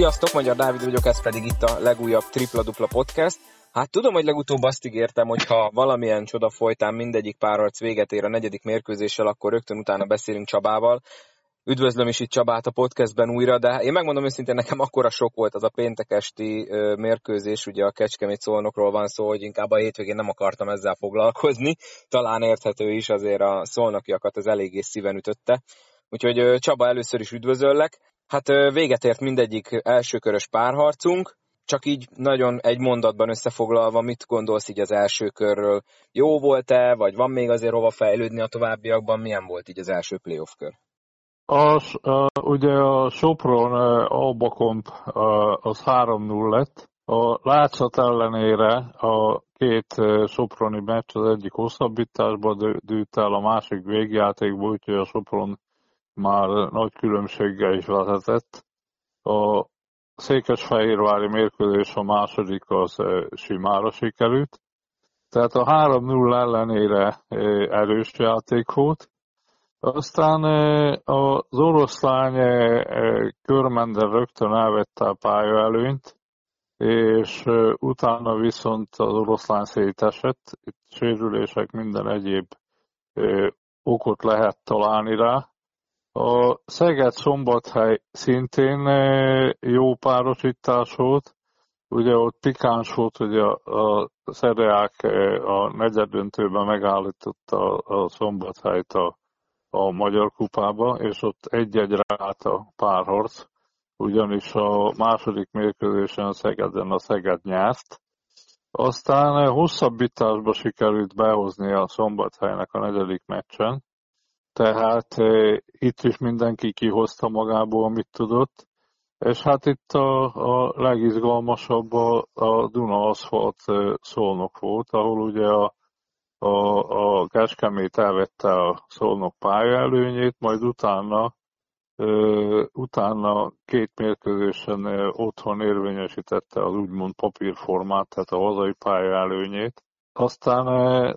Sziasztok, Magyar Dávid vagyok, ez pedig itt a legújabb Tripla Dupla Podcast. Hát tudom, hogy legutóbb azt ígértem, hogy ha valamilyen csoda folytán mindegyik párharc véget ér a negyedik mérkőzéssel, akkor rögtön utána beszélünk Csabával. Üdvözlöm is itt Csabát a podcastben újra, de én megmondom őszintén, nekem akkora sok volt az a péntek esti mérkőzés, ugye a Kecskemét szolnokról van szó, hogy inkább a hétvégén nem akartam ezzel foglalkozni. Talán érthető is, azért a szolnokiakat az eléggé szíven ütötte. Úgyhogy Csaba, először is üdvözöllek. Hát véget ért mindegyik elsőkörös párharcunk, csak így nagyon egy mondatban összefoglalva, mit gondolsz így az első körről? Jó volt-e, vagy van még azért hova fejlődni a továbbiakban? Milyen volt így az első playoff kör? Az, ugye a Sopron Albakont uh, az 3-0 lett. A látszat ellenére a két Soproni meccs az egyik hosszabbításba dőlt el, a másik végjátékból, úgyhogy a Sopron már nagy különbséggel is vezetett. A Székesfehérvári mérkőzés a második az simára sikerült. Tehát a 3-0 ellenére erős játék volt. Aztán az oroszlány körmender rögtön elvette a pálya előnyt, és utána viszont az oroszlán szétesett. Itt sérülések, minden egyéb okot lehet találni rá. A Szeged-Szombathely szintén jó párosítás volt. Ugye ott pikáns volt, hogy a, a Szereák a negyedöntőben megállította a Szombathelyt a, a Magyar Kupába, és ott egy-egy rát a párharc, ugyanis a második mérkőzésen a Szegeden a Szeged nyert. Aztán hosszabbításba sikerült behozni a Szombathelynek a negyedik meccsen, tehát itt is mindenki kihozta magából, amit tudott. És hát itt a, a legizgalmasabb a, a Duna Aszfalt szolnok volt, ahol ugye a, a, a Kecskemét elvette a szolnok pályaelőnyét, majd utána utána két mérkőzésen otthon érvényesítette az úgymond papírformát, tehát a hazai pályaelőnyét. Aztán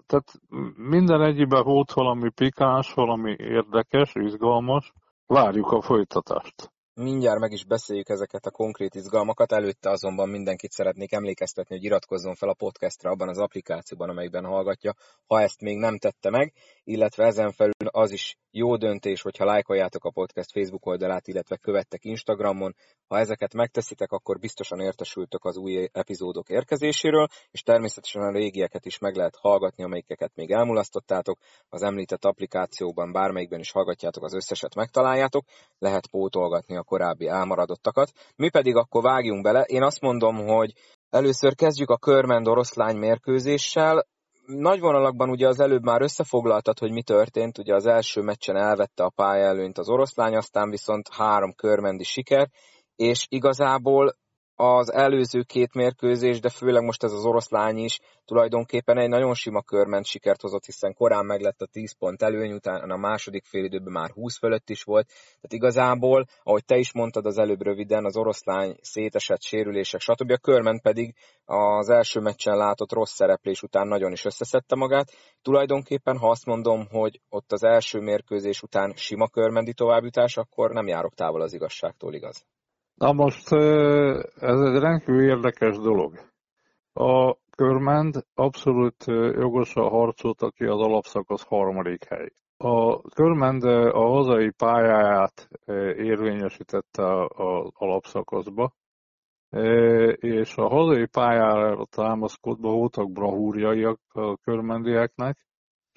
tehát minden egyben volt valami pikáns, valami érdekes, izgalmas. Várjuk a folytatást. Mindjárt meg is beszéljük ezeket a konkrét izgalmakat, előtte azonban mindenkit szeretnék emlékeztetni, hogy iratkozzon fel a podcastra abban az applikációban, amelyben hallgatja, ha ezt még nem tette meg, illetve ezen felül az is jó döntés, hogyha lájkoljátok a podcast Facebook oldalát, illetve követtek Instagramon. Ha ezeket megteszitek, akkor biztosan értesültök az új epizódok érkezéséről, és természetesen a régieket is meg lehet hallgatni, amelyikeket még elmulasztottátok. Az említett applikációban bármelyikben is hallgatjátok, az összeset megtaláljátok, lehet pótolgatni a korábbi elmaradottakat. Mi pedig akkor vágjunk bele. Én azt mondom, hogy Először kezdjük a körmend oroszlány mérkőzéssel nagy vonalakban ugye az előbb már összefoglaltad, hogy mi történt, ugye az első meccsen elvette a pályaelőnyt az oroszlány, aztán viszont három körmendi siker, és igazából az előző két mérkőzés, de főleg most ez az oroszlány is tulajdonképpen egy nagyon sima körment sikert hozott, hiszen korán meglett a 10 pont előny, utána a második fél időben már 20 fölött is volt. Tehát igazából, ahogy te is mondtad az előbb röviden, az oroszlány szétesett sérülések, stb. A körment pedig az első meccsen látott rossz szereplés után nagyon is összeszedte magát. Tulajdonképpen, ha azt mondom, hogy ott az első mérkőzés után sima körmendi továbbjutás, akkor nem járok távol az igazságtól, igaz? Na most ez egy rendkívül érdekes dolog. A Körmend abszolút jogosan harcolt, aki az alapszakasz harmadik hely. A Körmend a hazai pályáját érvényesítette az alapszakaszba, és a hazai pályára támaszkodva voltak brahúrjaiak a körmendieknek,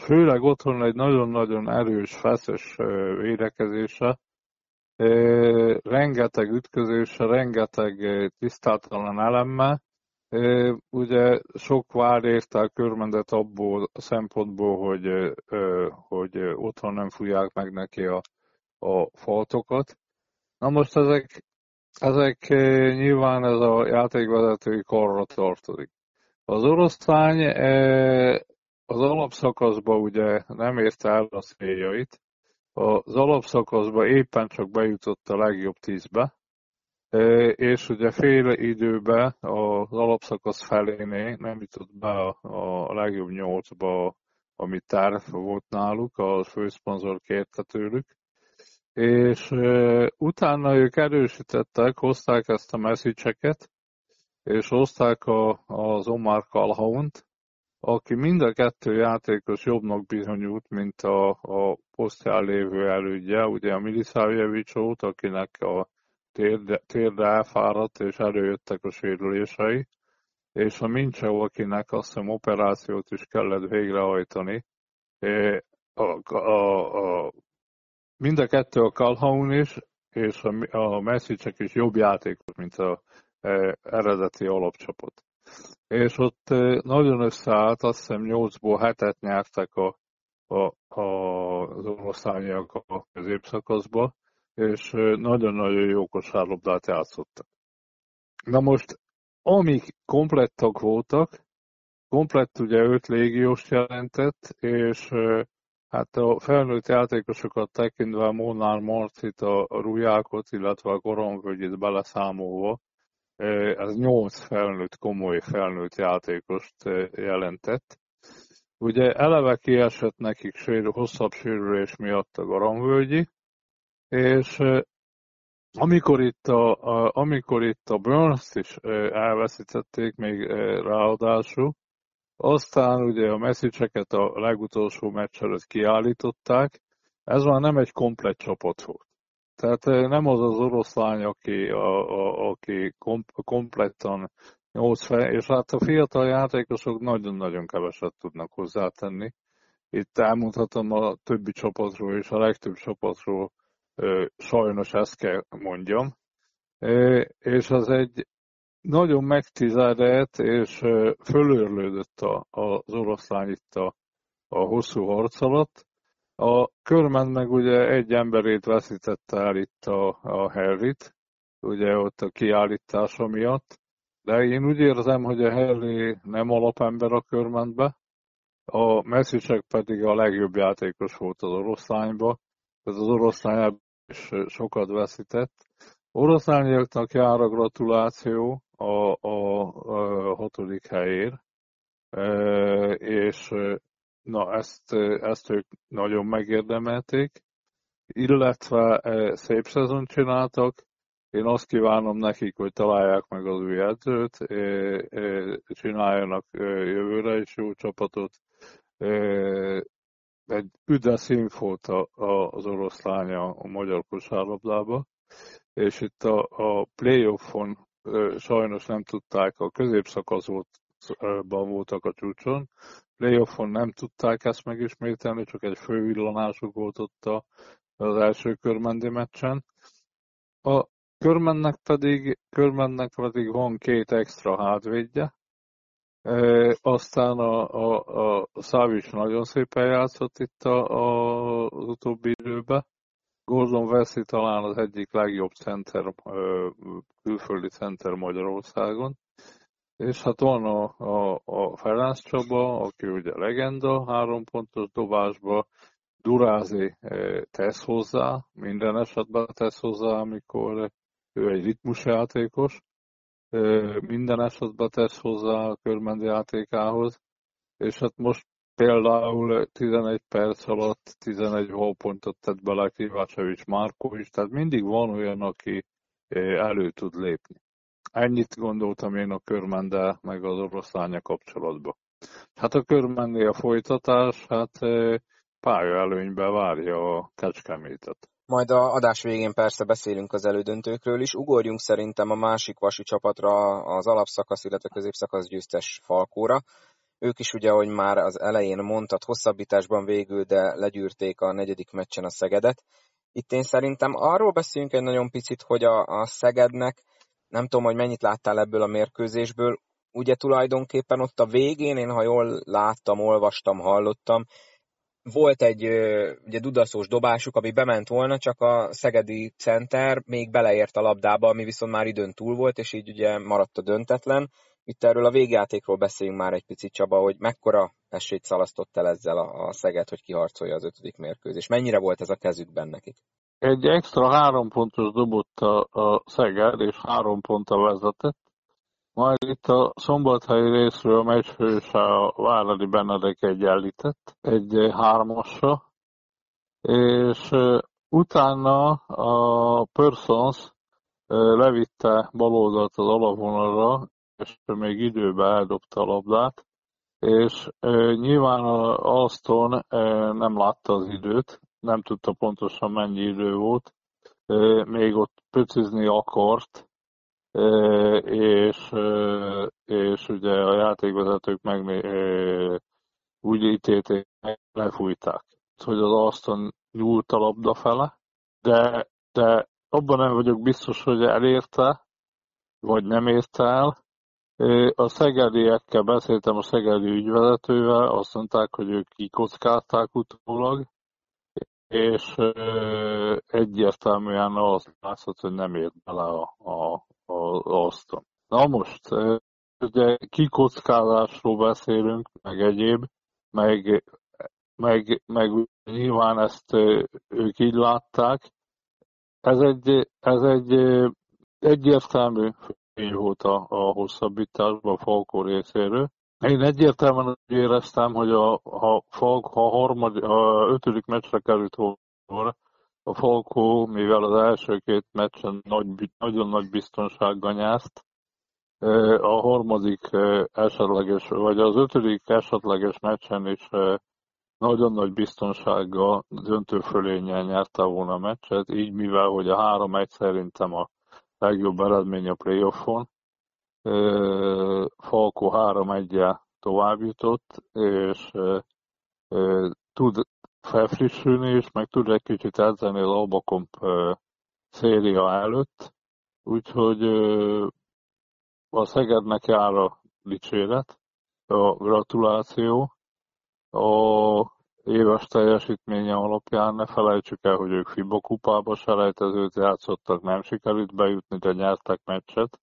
főleg otthon egy nagyon-nagyon erős, feszes védekezése, rengeteg ütközés, rengeteg tisztátalan elemmel. Ugye sok vár érte a körmendet abból a szempontból, hogy, hogy otthon nem fújják meg neki a, a faltokat. Na most ezek, ezek nyilván ez a játékvezetői korra tartozik. Az oroszlány az alapszakaszban ugye nem érte el a céljait, az alapszakaszba éppen csak bejutott a legjobb tízbe, és ugye fél időben az alapszakasz feléné nem jutott be a legjobb nyolcba, ami terv volt náluk, a főszponzor kérte tőlük, és utána ők erősítettek, hozták ezt a messzicseket, és hozták a, az Omar Calhaunt, aki mind a kettő játékos jobbnak bizonyult, mint a, a posztján lévő elődje, ugye a Miliszávjevicsót, akinek a térde, térde elfáradt, és előjöttek a sérülései, és a Mincseu, akinek azt hiszem operációt is kellett végrehajtani. A, a, a, mind a kettő a Calhoun is, és a, a Messicsek is jobb játékos, mint a e, eredeti alapcsapat. És ott nagyon összeállt, azt hiszem 8-ból 7-et nyertek a, a, a, az oroszlányiak a középszakaszba, és nagyon-nagyon jó kosárlabdát játszottak. Na most, amik komplettak voltak, komplett ugye öt légiós jelentett, és hát a felnőtt játékosokat tekintve Molnár Marcit, a Rujákot, illetve a Koronvölgyit beleszámolva, ez nyolc felnőtt, komoly felnőtt játékost jelentett. Ugye eleve kiesett nekik sérül, hosszabb sérülés miatt a Garamvölgyi, és amikor itt a, a, amikor itt a burns is elveszítették még ráadásul, aztán ugye a messzicseket a legutolsó meccs előtt kiállították, ez már nem egy komplet csapat volt. Tehát nem az az oroszlány, aki, a, a, aki kom, komplettan 8 fel, és hát a fiatal játékosok nagyon-nagyon keveset tudnak hozzátenni. Itt elmondhatom a többi csapatról és a legtöbb csapatról sajnos ezt kell mondjam. És az egy nagyon megtizedet és fölőrlődött a, az oroszlány itt a, a hosszú harc alatt. A körmen meg ugye egy emberét veszítette el itt a, a Harryt, ugye ott a kiállítása miatt, de én úgy érzem, hogy a Harry nem alapember a körmentbe, a Messisek pedig a legjobb játékos volt az oroszlányba, ez az oroszlány és sokat veszített. Oroszlányiaknak jár a gratuláció a, a, a hatodik helyér, és na ezt, ezt ők nagyon megérdemelték, illetve szép szezon csináltak. Én azt kívánom nekik, hogy találják meg az új edzőt, csináljanak jövőre is jó csapatot, egy üde színf volt a, a, az oroszlánya a magyar kosárlabdába, és itt a, a playoffon sajnos nem tudták, a középszakaszban voltak a csúcson, playoffon nem tudták ezt megismételni, csak egy fővillanásuk volt ott a, az első körmendi meccsen. A körmennek pedig, körmennek pedig van két extra hátvédje, aztán a, a, a Szávics nagyon szépen játszott itt a, a, az utóbbi időben. Gordon Veszi talán az egyik legjobb center, külföldi center Magyarországon. És hát van a, a, a Ferenc Csaba, aki ugye legenda három pontos dobásba, Durázi tesz hozzá, minden esetben tesz hozzá, amikor ő egy ritmusjátékos, minden esetben tesz hozzá a körmendi játékához, és hát most például 11 perc alatt 11 pontot tett bele Kivácsevics Márkó is, tehát mindig van olyan, aki elő tud lépni. Ennyit gondoltam én a körmende meg az oroszlánya kapcsolatban. Hát a körmendi a folytatás, hát pálya előnybe várja a kecskemétet. Majd a adás végén persze beszélünk az elődöntőkről is. Ugorjunk szerintem a másik vasi csapatra, az alapszakasz, illetve középszakasz győztes Falkóra. Ők is ugye, ahogy már az elején mondtad, hosszabbításban végül, de legyűrték a negyedik meccsen a Szegedet. Itt én szerintem arról beszéljünk egy nagyon picit, hogy a, a Szegednek, nem tudom, hogy mennyit láttál ebből a mérkőzésből, ugye tulajdonképpen ott a végén, én ha jól láttam, olvastam, hallottam, volt egy ugye dudaszós dobásuk, ami bement volna, csak a szegedi center még beleért a labdába, ami viszont már időn túl volt, és így ugye maradt a döntetlen. Itt erről a végjátékról beszéljünk már egy picit, Csaba, hogy mekkora esélyt szalasztott el ezzel a, a Szeged, hogy kiharcolja az ötödik mérkőzés. Mennyire volt ez a kezükben nekik? Egy extra három pontos dobott a, a Szeged, és három ponttal vezetett. Majd itt a szombathelyi részről a meccsfőse a Váradi Benedek egyenlített egy hármasra, és utána a Persons levitte baloldalt az alapvonalra, és még időbe eldobta a labdát, és nyilván Alston nem látta az időt, nem tudta pontosan mennyi idő volt, még ott pöcizni akart, és, és ugye a játékvezetők meg úgy ítélték, lefújták, hogy az Alston nyúlt a labda fele, de, de abban nem vagyok biztos, hogy elérte, vagy nem érte el. A szegediekkel beszéltem a szegedi ügyvezetővel, azt mondták, hogy ők kikockázták utólag, és egyértelműen az látszott, hogy nem ért bele a, a, a, Aston. Na most, ugye kikockázásról beszélünk, meg egyéb, meg, meg, meg nyilván ezt ők így látták. Ez egy, ez egy egyértelmű fény volt a, a hosszabbításban a Falkó részéről. Én egyértelműen úgy éreztem, hogy a, a Falk, ha harmad, a ötödik meccsre került volna, a Falkó, mivel az első két meccsen nagy, nagyon nagy biztonsággal nyárt, a harmadik esetleges, vagy az ötödik esetleges meccsen is nagyon nagy biztonsággal döntő fölényel nyerte volna a meccset, így mivel, hogy a három egy szerintem a legjobb eredmény a playoffon, Falko 3 1 tovább jutott, és tud felfrissülni, és meg tud egy kicsit edzeni az Albakomp széria előtt, úgyhogy a Szegednek jár a dicséret, a gratuláció, a éves teljesítménye alapján ne felejtsük el, hogy ők FIBA kupába selejtezőt játszottak, nem sikerült bejutni, de nyertek meccset.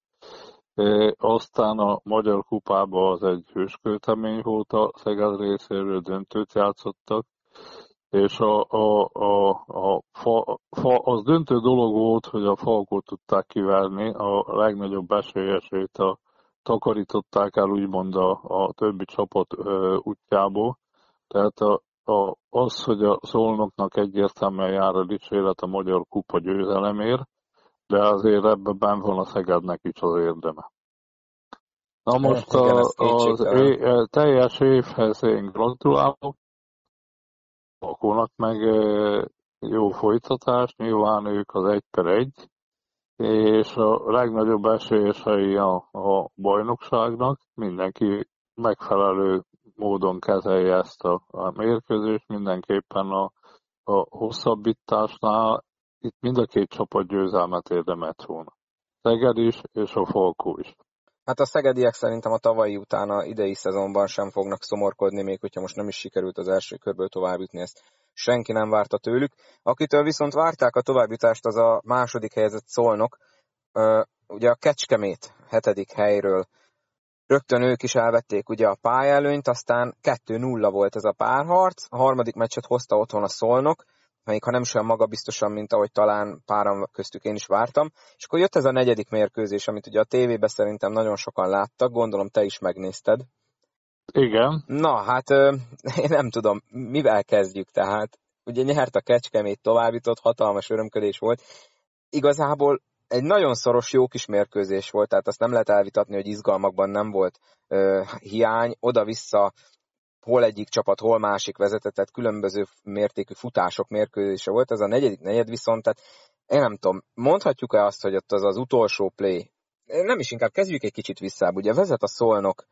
Aztán a Magyar kupába az egy hősköltemény volt a Szeged részéről, döntőt játszottak, és a, a, a, a fa, fa, az döntő dolog volt, hogy a Falkot tudták kiverni, a legnagyobb esélyesét a, takarították el úgymond a, a többi csapat ö, útjából. Tehát a, a, az, hogy a szolnoknak egyértelműen jár a dicséret a Magyar Kupa győzelemért, de azért ebben ben van a Szegednek is az érdeme. Na most a, az é, teljes évhez én gratulálok, Akónak meg jó folytatás, nyilván ők az egy per egy, és a legnagyobb esélyesei a, a bajnokságnak, mindenki megfelelő módon kezelje ezt a, a mérkőzést, mindenképpen a, a hosszabbításnál itt mind a két csapat győzelmet érdemelt volna. Szeged is, és a Falkó is. Hát a szegediek szerintem a tavalyi után a idei szezonban sem fognak szomorkodni, még hogyha most nem is sikerült az első körből továbbjutni, ezt senki nem várta tőlük. Akitől viszont várták a továbbjutást, az a második helyezett szolnok, ugye a Kecskemét hetedik helyről rögtön ők is elvették ugye a pályelőnyt, aztán 2-0 volt ez a párharc, a harmadik meccset hozta otthon a Szolnok, még ha nem is olyan magabiztosan, mint ahogy talán páran köztük én is vártam. És akkor jött ez a negyedik mérkőzés, amit ugye a tévében szerintem nagyon sokan láttak, gondolom te is megnézted. Igen. Na, hát én nem tudom, mivel kezdjük, tehát ugye nyert a Kecskemét, továbbított, hatalmas örömködés volt. Igazából egy nagyon szoros, jó kis mérkőzés volt, tehát azt nem lehet elvitatni, hogy izgalmakban nem volt ö, hiány. Oda-vissza hol egyik csapat, hol másik vezetett, tehát különböző mértékű futások mérkőzése volt. Ez a negyedik negyed viszont, tehát én nem tudom, mondhatjuk-e azt, hogy ott az az utolsó play, nem is inkább kezdjük egy kicsit vissza, ugye vezet a szolnok,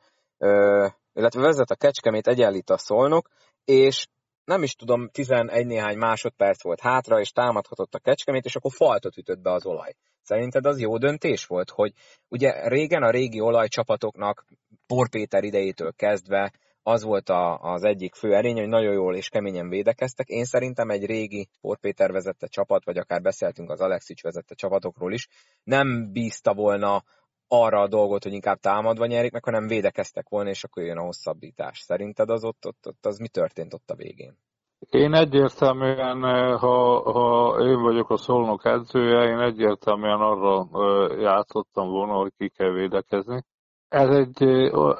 illetve vezet a kecskemét, egyenlít a szolnok, és nem is tudom, 11 néhány másodperc volt hátra, és támadhatott a kecskemét, és akkor faltot ütött be az olaj. Szerinted az jó döntés volt, hogy ugye régen a régi olajcsapatoknak Por Péter idejétől kezdve az volt a, az egyik fő erény, hogy nagyon jól és keményen védekeztek. Én szerintem egy régi Péter vezette csapat, vagy akár beszéltünk az Alexics vezette csapatokról is, nem bízta volna arra a dolgot, hogy inkább támadva nyerik meg, hanem védekeztek volna, és akkor jön a hosszabbítás. Szerinted az ott, ott, ott az mi történt ott a végén? Én egyértelműen, ha, ha én vagyok a szolnok edzője, én egyértelműen arra játszottam volna, hogy ki kell védekezni. Ez egy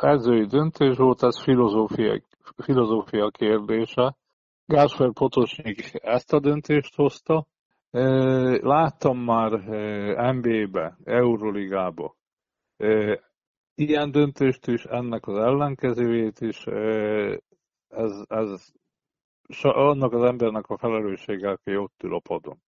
edzői döntés volt, ez filozófia, filozófia kérdése. Gásper Potosnyik ezt a döntést hozta, Láttam már NBA-be, Euroligába. Ilyen döntést is, ennek az ellenkezőjét is, ez, ez annak az embernek a felelőssége, aki ott ül a padon.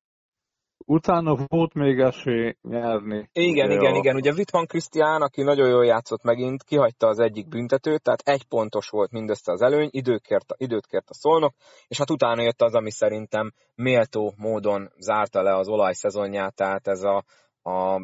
Utána volt még esély nyerni. Igen, igen, a... igen. Ugye Wittmann Krisztián, aki nagyon jól játszott megint, kihagyta az egyik büntetőt, tehát egy pontos volt mindössze az előny, időt kért, időt kért a szolnok, és hát utána jött az, ami szerintem méltó módon zárta le az olajszezonját, tehát ez a, a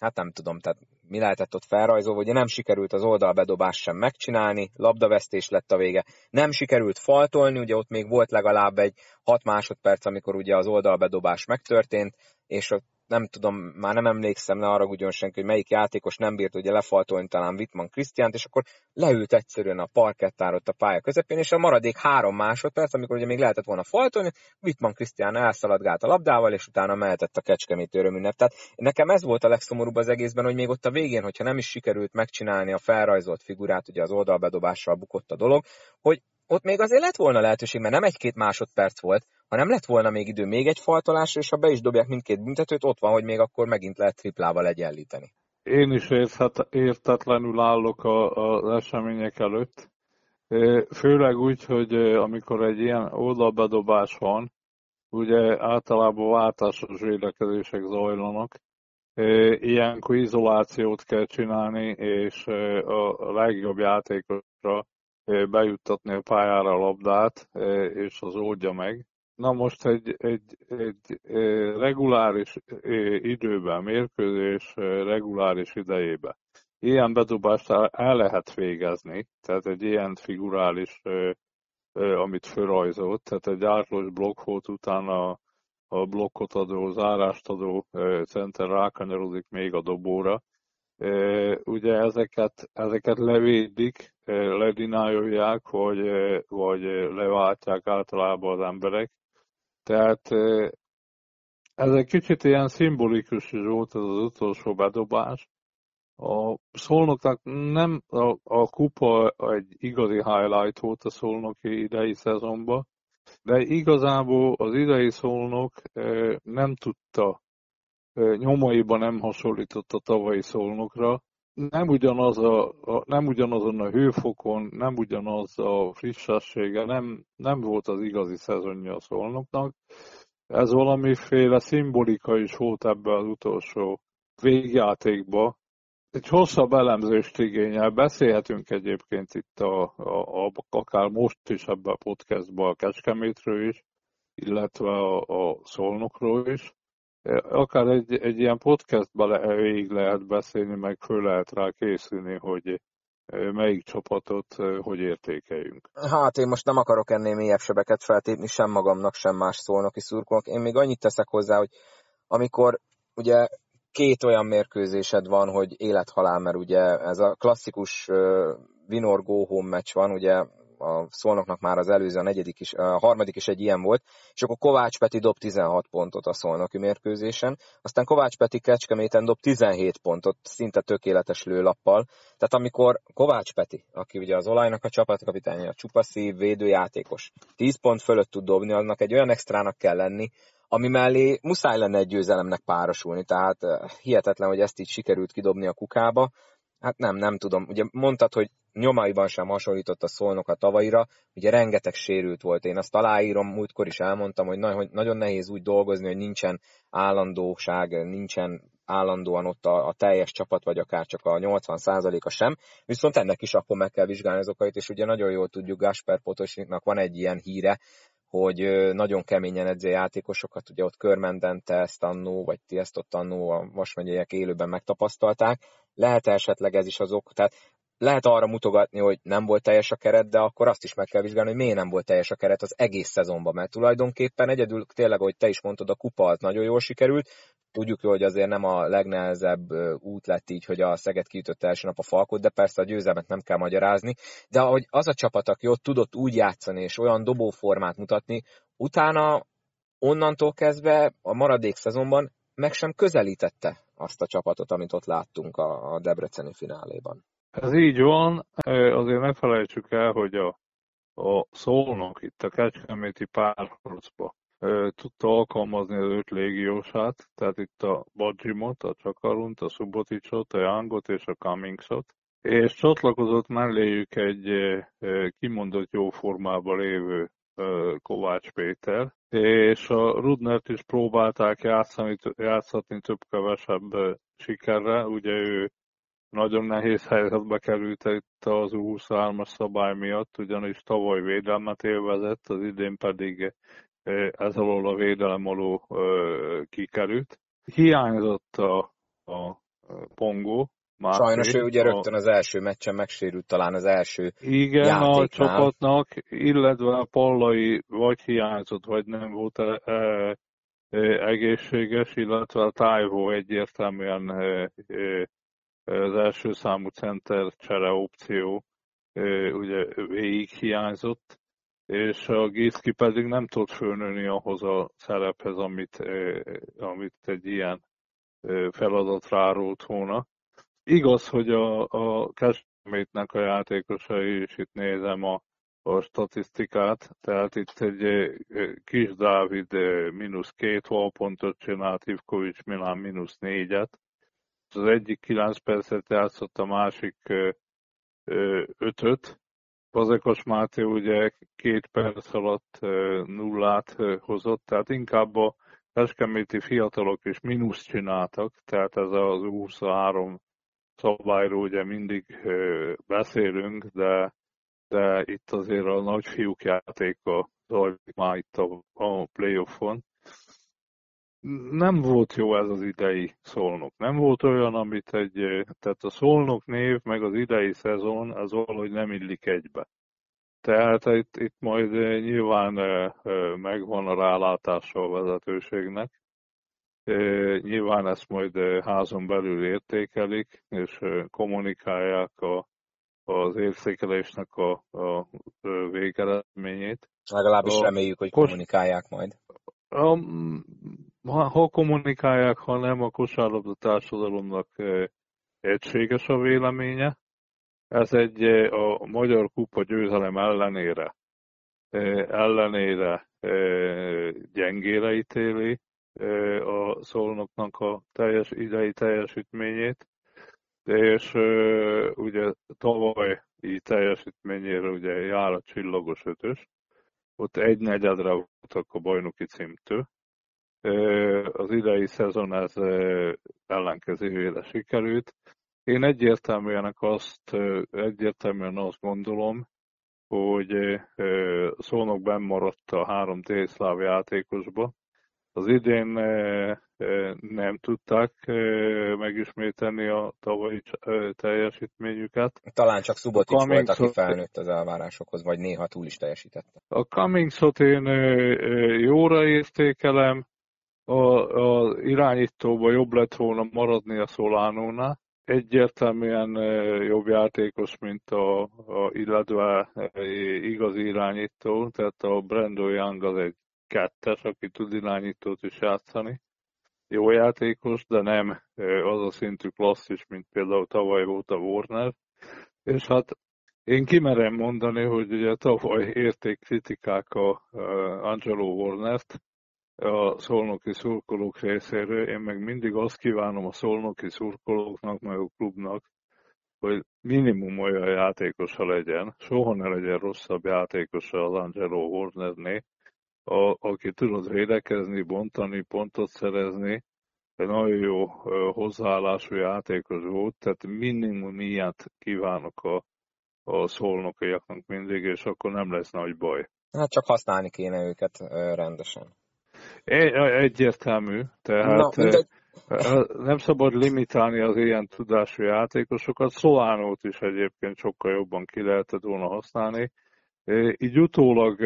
hát nem tudom, tehát mi lehetett ott felrajzolva, ugye nem sikerült az oldalbedobást sem megcsinálni, labdavesztés lett a vége, nem sikerült faltolni, ugye ott még volt legalább egy 6 másodperc, amikor ugye az oldalbedobás megtörtént, és ott nem tudom, már nem emlékszem, ne arra ugyan senki, hogy melyik játékos nem bírt ugye lefaltolni talán Wittmann Krisztiánt, és akkor leült egyszerűen a parkettár ott a pálya közepén, és a maradék három másodperc, amikor ugye még lehetett volna faltolni, Wittmann Krisztián elszaladgált a labdával, és utána mehetett a kecskemét örömünnep. Tehát nekem ez volt a legszomorúbb az egészben, hogy még ott a végén, hogyha nem is sikerült megcsinálni a felrajzolt figurát, ugye az oldalbedobással bukott a dolog, hogy ott még azért lett volna lehetőség, mert nem egy-két másodperc volt, hanem lett volna még idő még egy faltolásra, és ha be is dobják mindkét büntetőt, ott van, hogy még akkor megint lehet triplával egyenlíteni. Én is érthet, értetlenül állok a, az események előtt. Főleg úgy, hogy amikor egy ilyen oldalbedobás van, ugye általában váltásos védekezések zajlanak, ilyenkor izolációt kell csinálni, és a legjobb játékosra bejuttatni a pályára a labdát, és az oldja meg. Na most egy, egy, egy reguláris időben, mérkőzés reguláris idejében ilyen bedobást el lehet végezni, tehát egy ilyen figurális, amit fölrajzolt, tehát egy átlos blokk volt, utána a blokkot adó, zárást adó center rákanyarodik még a dobóra. Ugye ezeket, ezeket levédik, ledinálják, vagy, vagy leváltják általában az emberek, tehát ez egy kicsit ilyen szimbolikus is volt ez az utolsó bedobás. A szolnoknak nem a, a kupa egy igazi highlight volt a szolnoki idei szezonban, de igazából az idei szolnok nem tudta, nyomaiban nem hasonlított a tavalyi szolnokra, nem, ugyanaz a, a, nem ugyanazon a hőfokon, nem ugyanaz a frissessége, nem, nem volt az igazi szezonja a szolnoknak. Ez valamiféle szimbolika is volt ebbe az utolsó végjátékba. Egy hosszabb elemzést igényel. Beszélhetünk egyébként itt a, a, a, akár most is ebbe a podcastban a Kecskemétről is, illetve a, a Szolnokról is akár egy, egy ilyen podcastban le, végig lehet beszélni, meg föl lehet rá készülni, hogy melyik csapatot hogy értékeljünk. Hát én most nem akarok ennél mélyebb sebeket feltépni sem magamnak, sem más szólnoki szurkolók. Én még annyit teszek hozzá, hogy amikor ugye két olyan mérkőzésed van, hogy élethalál, mert ugye ez a klasszikus Winor Go Home meccs van, ugye a Szolnoknak már az előző, a, negyedik is, a harmadik is egy ilyen volt, és akkor Kovács Peti dob 16 pontot a Szolnoki mérkőzésen, aztán Kovács Peti Kecskeméten dob 17 pontot, szinte tökéletes lőlappal, tehát amikor Kovács Peti, aki ugye az olajnak a csapatkapitánya, csupa szív, védőjátékos, 10 pont fölött tud dobni, annak egy olyan extrának kell lenni, ami mellé muszáj lenne egy győzelemnek párosulni, tehát hihetetlen, hogy ezt így sikerült kidobni a kukába, Hát nem, nem tudom. Ugye mondtad, hogy nyomaiban sem hasonlított a szolnok a tavaira, ugye rengeteg sérült volt. Én azt aláírom, múltkor is elmondtam, hogy nagyon nehéz úgy dolgozni, hogy nincsen állandóság, nincsen állandóan ott a, a teljes csapat, vagy akár csak a 80%-a sem, viszont ennek is akkor meg kell vizsgálni az okait, és ugye nagyon jól tudjuk, Gasper Potosniknak van egy ilyen híre, hogy nagyon keményen edzi játékosokat, ugye ott Körmenden te ezt annó, vagy ti ezt ott annó a Vasmegyeiek élőben megtapasztalták. Lehet esetleg ez is az ok, tehát lehet arra mutogatni, hogy nem volt teljes a keret, de akkor azt is meg kell vizsgálni, hogy miért nem volt teljes a keret az egész szezonban, mert tulajdonképpen egyedül tényleg, hogy te is mondtad, a kupa az nagyon jól sikerült, tudjuk jó, hogy azért nem a legnehezebb út lett így, hogy a Szeged kiütött első nap a Falkot, de persze a győzelmet nem kell magyarázni, de hogy az a csapat, aki ott tudott úgy játszani és olyan dobóformát mutatni, utána onnantól kezdve a maradék szezonban meg sem közelítette azt a csapatot, amit ott láttunk a, Debreceni fináléban. Ez így van, azért ne felejtsük el, hogy a, a szólnok itt a Kecskeméti párharcba tudta alkalmazni az öt légiósát, tehát itt a Badzsimot, a Csakarunt, a Suboticsot, a Yangot és a Cummingsot, és csatlakozott melléjük egy kimondott jó formában lévő Kovács Péter, és a Rudnert is próbálták játszani, játszatni több-kevesebb sikerre, ugye ő nagyon nehéz helyzetbe került itt az U23-as szabály miatt, ugyanis tavaly védelmet élvezett, az idén pedig ez alól a védelem alól kikerült. Hiányzott a, a Pongó, Máté, Sajnos ő ugye rögtön az első meccsen megsérült talán az első Igen, játéknál. a csapatnak, illetve a Pallai vagy hiányzott, vagy nem volt e, e, egészséges, illetve a Tájvó egyértelműen e, e, az első számú center csere opció ugye végig hiányzott, és a Giszki pedig nem tudott fölnőni ahhoz a szerephez, amit, amit egy ilyen feladat rárólt volna Igaz, hogy a, a Kecskemétnek a játékosai, és itt nézem a, a statisztikát, tehát itt egy kis Dávid mínusz két valpontot csinált, Ivkovics Milán mínusz négyet. Az egyik kilenc percet játszott, a másik ötöt. Fazekas Máté ugye két perc alatt nullát hozott, tehát inkább a Kecskeméti fiatalok is mínusz csináltak, tehát ez az 23 szabályról ugye mindig beszélünk, de, de itt azért a nagyfiúk játéka zajlik már itt a, a playoffon. Nem volt jó ez az idei szolnok. Nem volt olyan, amit egy, tehát a szolnok név, meg az idei szezon, az valahogy nem illik egybe. Tehát itt, itt majd nyilván megvan a rálátása a vezetőségnek, Nyilván ezt majd házon belül értékelik, és kommunikálják a, az értékelésnek a, a végeredményét. Legalábbis a, reméljük, hogy kommunikálják majd. A, ha, ha kommunikálják, ha nem, a kosárlabda társadalomnak egységes a véleménye. Ez egy a Magyar Kupa győzelem ellenére ellenére gyengére ítéli a szolnoknak a teljes idei teljesítményét, és ugye tavalyi teljesítményére ugye jár a csillagos ötös, ott egy negyedre voltak a bajnoki címtől. Az idei szezon ez ellenkezőjére sikerült. Én egyértelműen azt, egyértelműen azt gondolom, hogy Szónok benn maradt a három délszláv játékosba, az idén nem tudták megismételni a tavalyi teljesítményüket. Talán csak Szubotic volt, aki felnőtt az elvárásokhoz, vagy néha túl is teljesítette. A Cummingsot én jóra értékelem, a, a irányítóba jobb lett volna maradni a Szolánónál. Egyértelműen jobb játékos, mint a, a illetve igazi irányító, tehát a Brando Young az egy kettes, aki tud irányítót is játszani. Jó játékos, de nem az a szintű klasszis, mint például tavaly volt a Warner. És hát én kimerem mondani, hogy ugye tavaly érték kritikák a Angelo Warnert, a szolnoki szurkolók részéről. Én meg mindig azt kívánom a szolnoki szurkolóknak, meg a klubnak, hogy minimum olyan játékosa legyen, soha ne legyen rosszabb játékosa az Angelo Warnerné, a, aki tudod védekezni, bontani, pontot szerezni, egy nagyon jó hozzáállású játékos volt, tehát minimum ilyet kívánok a, a szolnokiaknak mindig, és akkor nem lesz nagy baj. Hát csak használni kéne őket rendesen. Egyértelmű, tehát Na, nem szabad limitálni az ilyen tudású játékosokat. Szolánót is egyébként sokkal jobban ki lehetett volna használni, így utólag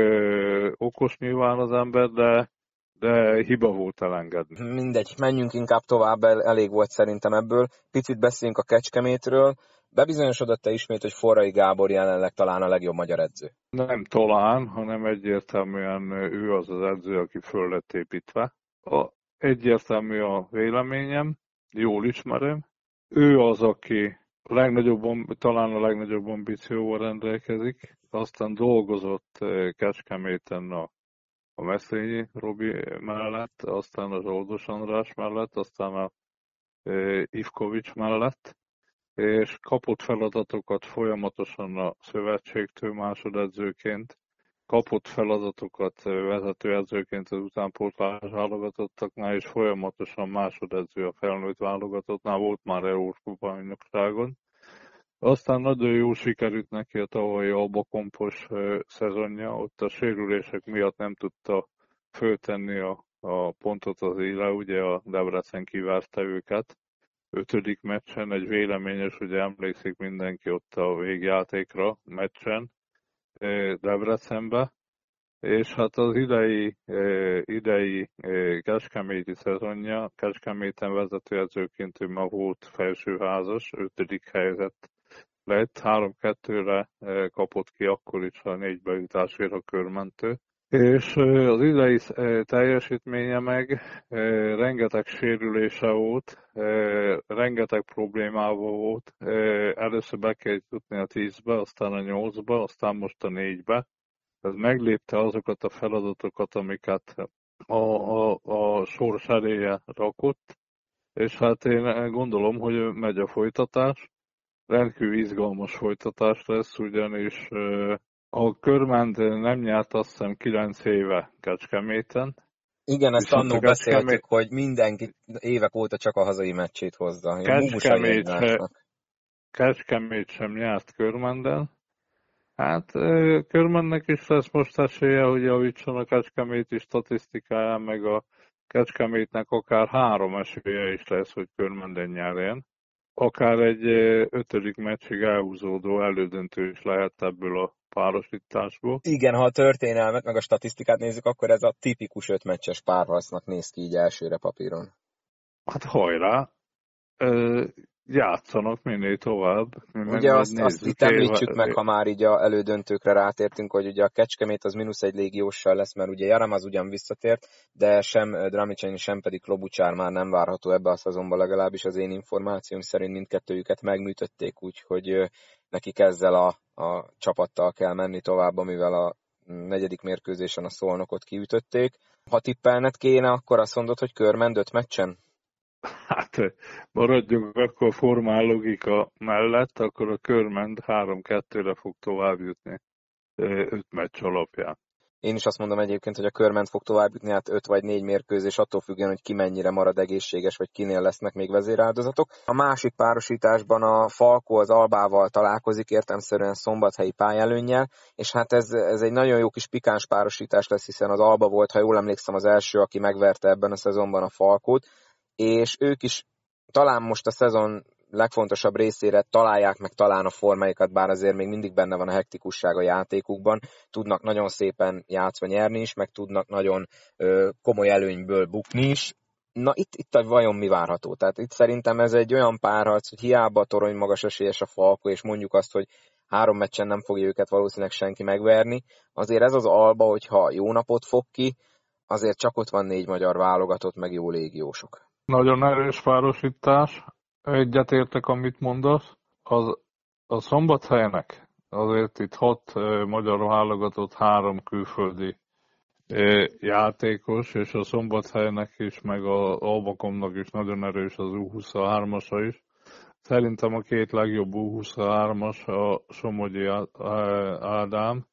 okos nyilván az ember, de, de hiba volt elengedni. Mindegy, menjünk inkább tovább, elég volt szerintem ebből. Picit beszéljünk a Kecskemétről. Bebizonyosodott-e ismét, hogy Forrai Gábor jelenleg talán a legjobb magyar edző? Nem talán, hanem egyértelműen ő az az edző, aki föl lett építve. A, egyértelmű a véleményem, jól ismerem. Ő az, aki a legnagyobb, talán a legnagyobb ambícióval rendelkezik, aztán dolgozott eh, Kecskeméten a a Meszényi Robi mellett, aztán az Oldos András mellett, aztán a Ivkovics mellett, és kapott feladatokat folyamatosan a szövetségtől másodedzőként, kapott feladatokat vezetőedzőként az utánpótlás válogatottaknál, és folyamatosan másodedző a felnőtt válogatottnál, volt már Európa bajnokságon. Aztán nagyon jó sikerült neki a tavalyi albakompos szezonja, ott a sérülések miatt nem tudta föltenni a, a pontot az éle, ugye a Debrecen kivárta őket. Ötödik meccsen egy véleményes, ugye emlékszik mindenki ott a végjátékra meccsen, Debrecenbe, és hát az idei, idei Kecskeméti szezonja, Kecskeméten vezetőedzőként ő ma volt felsőházas, ötödik helyzet lett, 3-2-re kapott ki akkor is a négy bejutásért a körmentő. És az idei teljesítménye meg rengeteg sérülése volt, rengeteg problémával volt. Először be kell jutni a tízbe, aztán a nyolcba, aztán most a négybe. Ez meglépte azokat a feladatokat, amiket a, a, a sors eléje rakott, és hát én gondolom, hogy megy a folytatás. Rendkívül izgalmas folytatás lesz, ugyanis a Körmend nem nyert azt hiszem 9 éve Kecskeméten. Igen, ezt beszéltük, Kecskemét... hogy mindenki évek óta csak a hazai meccsét hozza. Kecskemét, se, Kecskemét sem nyert Körmenden. Hát Körmennek is lesz most esélye, hogy javítson a Kecskeméti statisztikáján, meg a Kecskemétnek akár három esélye is lesz, hogy Körmenden nyerjen. Akár egy ötödik meccsig elhúzódó elődöntő is lehet ebből a párosításból. Igen, ha a történelmet meg a statisztikát nézzük, akkor ez a tipikus ötmeccses párharcnak néz ki így elsőre papíron. Hát hajrá! Játszanak minél tovább. Ugye azt, azt itt említsük meg, ha már így a elődöntőkre rátértünk, hogy ugye a Kecskemét az mínusz egy légióssal lesz, mert ugye Jaram az ugyan visszatért, de sem Dramicseny, sem pedig Klobucsár már nem várható ebbe a szezonban, legalábbis az én információm szerint mindkettőjüket megműtötték, úgyhogy nekik ezzel a, a csapattal kell menni tovább, amivel a negyedik mérkőzésen a szolnokot kiütötték. Ha tippelnet kéne, akkor azt mondod, hogy körmend öt meccsen? Hát maradjunk akkor formál logika mellett, akkor a körmend 3-2-re fog tovább jutni öt meccs alapján. Én is azt mondom egyébként, hogy a körment fog tovább jutni, hát 5 vagy 4 mérkőzés, attól függően, hogy ki mennyire marad egészséges, vagy kinél lesznek még vezéráldozatok. A másik párosításban a Falko az Albával találkozik, értemszerűen szombathelyi pályelőnnyel, és hát ez, ez egy nagyon jó kis pikáns párosítás lesz, hiszen az Alba volt, ha jól emlékszem, az első, aki megverte ebben a szezonban a Falkót, és ők is talán most a szezon legfontosabb részére találják meg talán a formáikat, bár azért még mindig benne van a hektikusság a játékukban, tudnak nagyon szépen játszva nyerni is, meg tudnak nagyon ö, komoly előnyből bukni is. Na itt, itt a vajon mi várható? Tehát itt szerintem ez egy olyan párharc, hogy hiába a torony magas esélyes a Falko, és mondjuk azt, hogy három meccsen nem fogja őket valószínűleg senki megverni, azért ez az alba, hogyha jó napot fog ki, azért csak ott van négy magyar válogatott, meg jó légiósok. Nagyon erős párosítás, egyetértek, amit mondasz. Az, a szombathelynek azért itt hat magyar válogatott, három külföldi játékos, és a szombathelynek is, meg a Albakomnak is nagyon erős az U23-asa is. Szerintem a két legjobb U23-as a Somogyi Ádám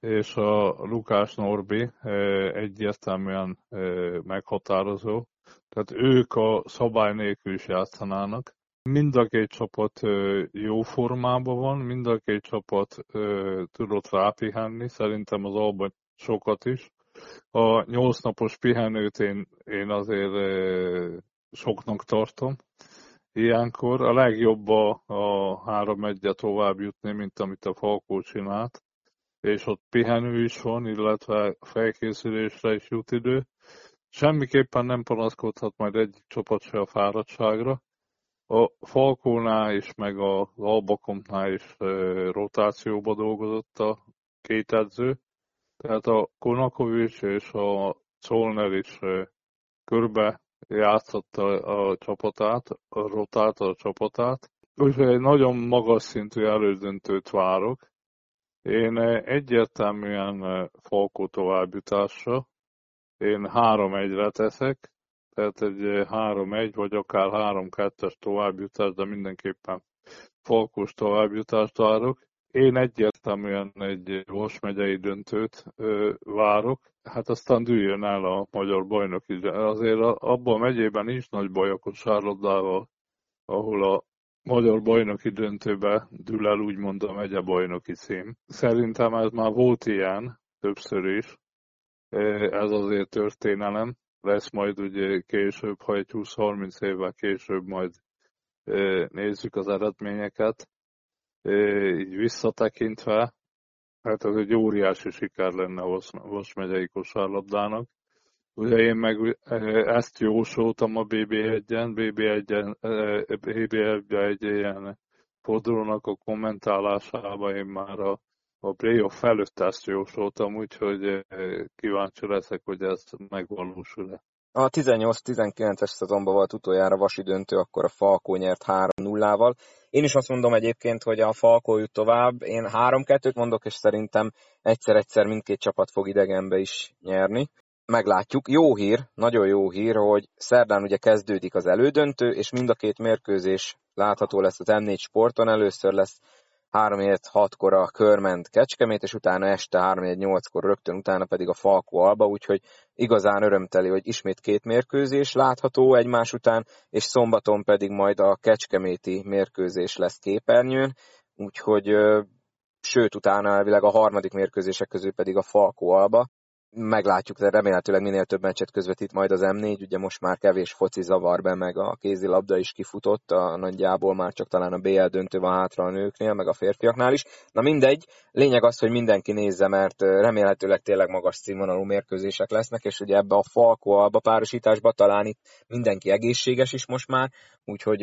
és a Lukás Norbi egyértelműen meghatározó. Tehát ők a szabály nélkül is játszanának. Mind a két csapat jó formában van, mind a két csapat tudott rápihenni, szerintem az Alba sokat is. A nyolc napos pihenőt én, én azért soknak tartom. Ilyenkor a legjobb a, a három egyet tovább jutni, mint amit a Falkó csinált, és ott pihenő is van, illetve felkészülésre is jut idő. Semmiképpen nem panaszkodhat majd egyik csapat se a fáradtságra. A Falkónál is, meg az Albakomnál is rotációba dolgozott a két edző. Tehát a Konakovics és a Czolner is körbe játszotta a csapatát, a rotálta a csapatát. Úgyhogy egy nagyon magas szintű elődöntőt várok, Én egyértelműen Falkó továbbjutásra. Én 3-1-re teszek, tehát egy 3-1 vagy akár 3-2-es továbbjutás, de mindenképpen Falkós továbbjutást várok. Én egyértelműen egy Vas megyei döntőt ö, várok, hát aztán düljön el a magyar bajnok is. Azért abban a megyében is nagy baj a kosárlabdával, ahol a magyar bajnoki döntőbe dül el úgymond a megye bajnoki cím. Szerintem ez már volt ilyen, többször is. Ez azért történelem. Lesz majd ugye később, ha egy 20-30 évvel később majd nézzük az eredményeket így visszatekintve, hát ez egy óriási siker lenne Vas megyei kosárlabdának. Ugye én meg ezt jósoltam a BB1-en, BB1-en, BB1 egy ilyen fordulónak a kommentálásában én már a, a playoff előtt ezt jósoltam, úgyhogy kíváncsi leszek, hogy ez megvalósul-e. A 18-19-es szezonban volt utoljára vasi döntő, akkor a Falkó nyert 3-0-val. Én is azt mondom egyébként, hogy a Falkó jut tovább. Én 3-2-t mondok, és szerintem egyszer-egyszer mindkét csapat fog idegenbe is nyerni. Meglátjuk. Jó hír, nagyon jó hír, hogy szerdán ugye kezdődik az elődöntő, és mind a két mérkőzés látható lesz az M4 sporton. Először lesz 3-6-kor a Körment Kecskemét, és utána este 3-8-kor rögtön utána pedig a Falkó Alba, úgyhogy igazán örömteli, hogy ismét két mérkőzés látható egymás után, és szombaton pedig majd a Kecskeméti mérkőzés lesz képernyőn, úgyhogy sőt utána elvileg a harmadik mérkőzések közül pedig a Falkó Alba, meglátjuk, de remélhetőleg minél több meccset közvetít majd az M4, ugye most már kevés foci zavar be, meg a kézilabda is kifutott, a nagyjából már csak talán a BL döntő van hátra a nőknél, meg a férfiaknál is. Na mindegy, lényeg az, hogy mindenki nézze, mert remélhetőleg tényleg magas színvonalú mérkőzések lesznek, és ugye ebbe a Falko alba párosításba talán itt mindenki egészséges is most már, úgyhogy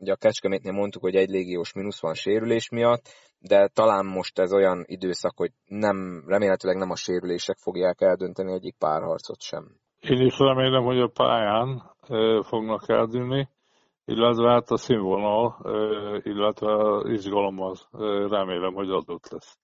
ugye a Kecskemétnél mondtuk, hogy egy légiós mínusz van sérülés miatt, de talán most ez olyan időszak, hogy nem, remélhetőleg nem a sérülések fogják eldönteni egyik párharcot sem. Én is remélem, hogy a pályán fognak eldőlni, illetve hát a színvonal, illetve az izgalom az remélem, hogy adott lesz.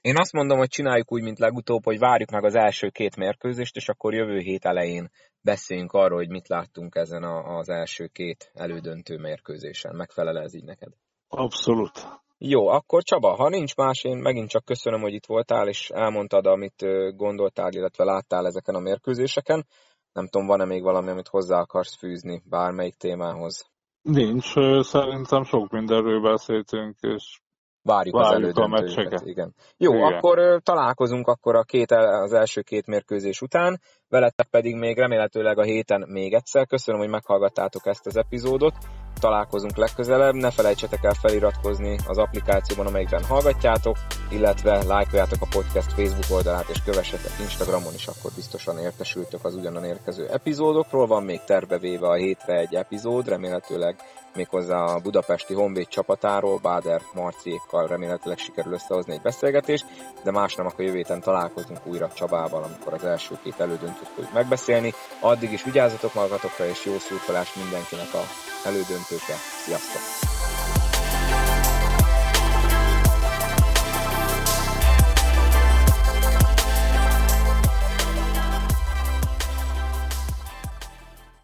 Én azt mondom, hogy csináljuk úgy, mint legutóbb, hogy várjuk meg az első két mérkőzést, és akkor jövő hét elején beszéljünk arról, hogy mit láttunk ezen az első két elődöntő mérkőzésen. Megfelel ez így neked? Abszolút. Jó, akkor Csaba, ha nincs más, én megint csak köszönöm, hogy itt voltál, és elmondtad, amit gondoltál, illetve láttál ezeken a mérkőzéseken. Nem tudom, van-e még valami, amit hozzá akarsz fűzni bármelyik témához? Nincs, szerintem sok mindenről beszéltünk, és Várjuk, Várjuk az elődöntőket. Igen. Jó, igen. akkor találkozunk akkor a két, az első két mérkőzés után, veletek pedig még remélhetőleg a héten még egyszer. Köszönöm, hogy meghallgattátok ezt az epizódot találkozunk legközelebb. Ne felejtsetek el feliratkozni az applikációban, amelyikben hallgatjátok, illetve lájkoljátok a podcast Facebook oldalát, és kövessetek Instagramon is, akkor biztosan értesültök az ugyanan érkező epizódokról. Van még tervevéve a hétre egy epizód, remélhetőleg méghozzá a budapesti Honvéd csapatáról, Báder Marciékkal remélhetőleg sikerül összehozni egy beszélgetést, de más nem, akkor jövő héten találkozunk újra Csabával, amikor az első két elődöntőt fogjuk megbeszélni. Addig is vigyázzatok magatokra, és jó szurkolást mindenkinek a elődöntőkre. Sziasztok!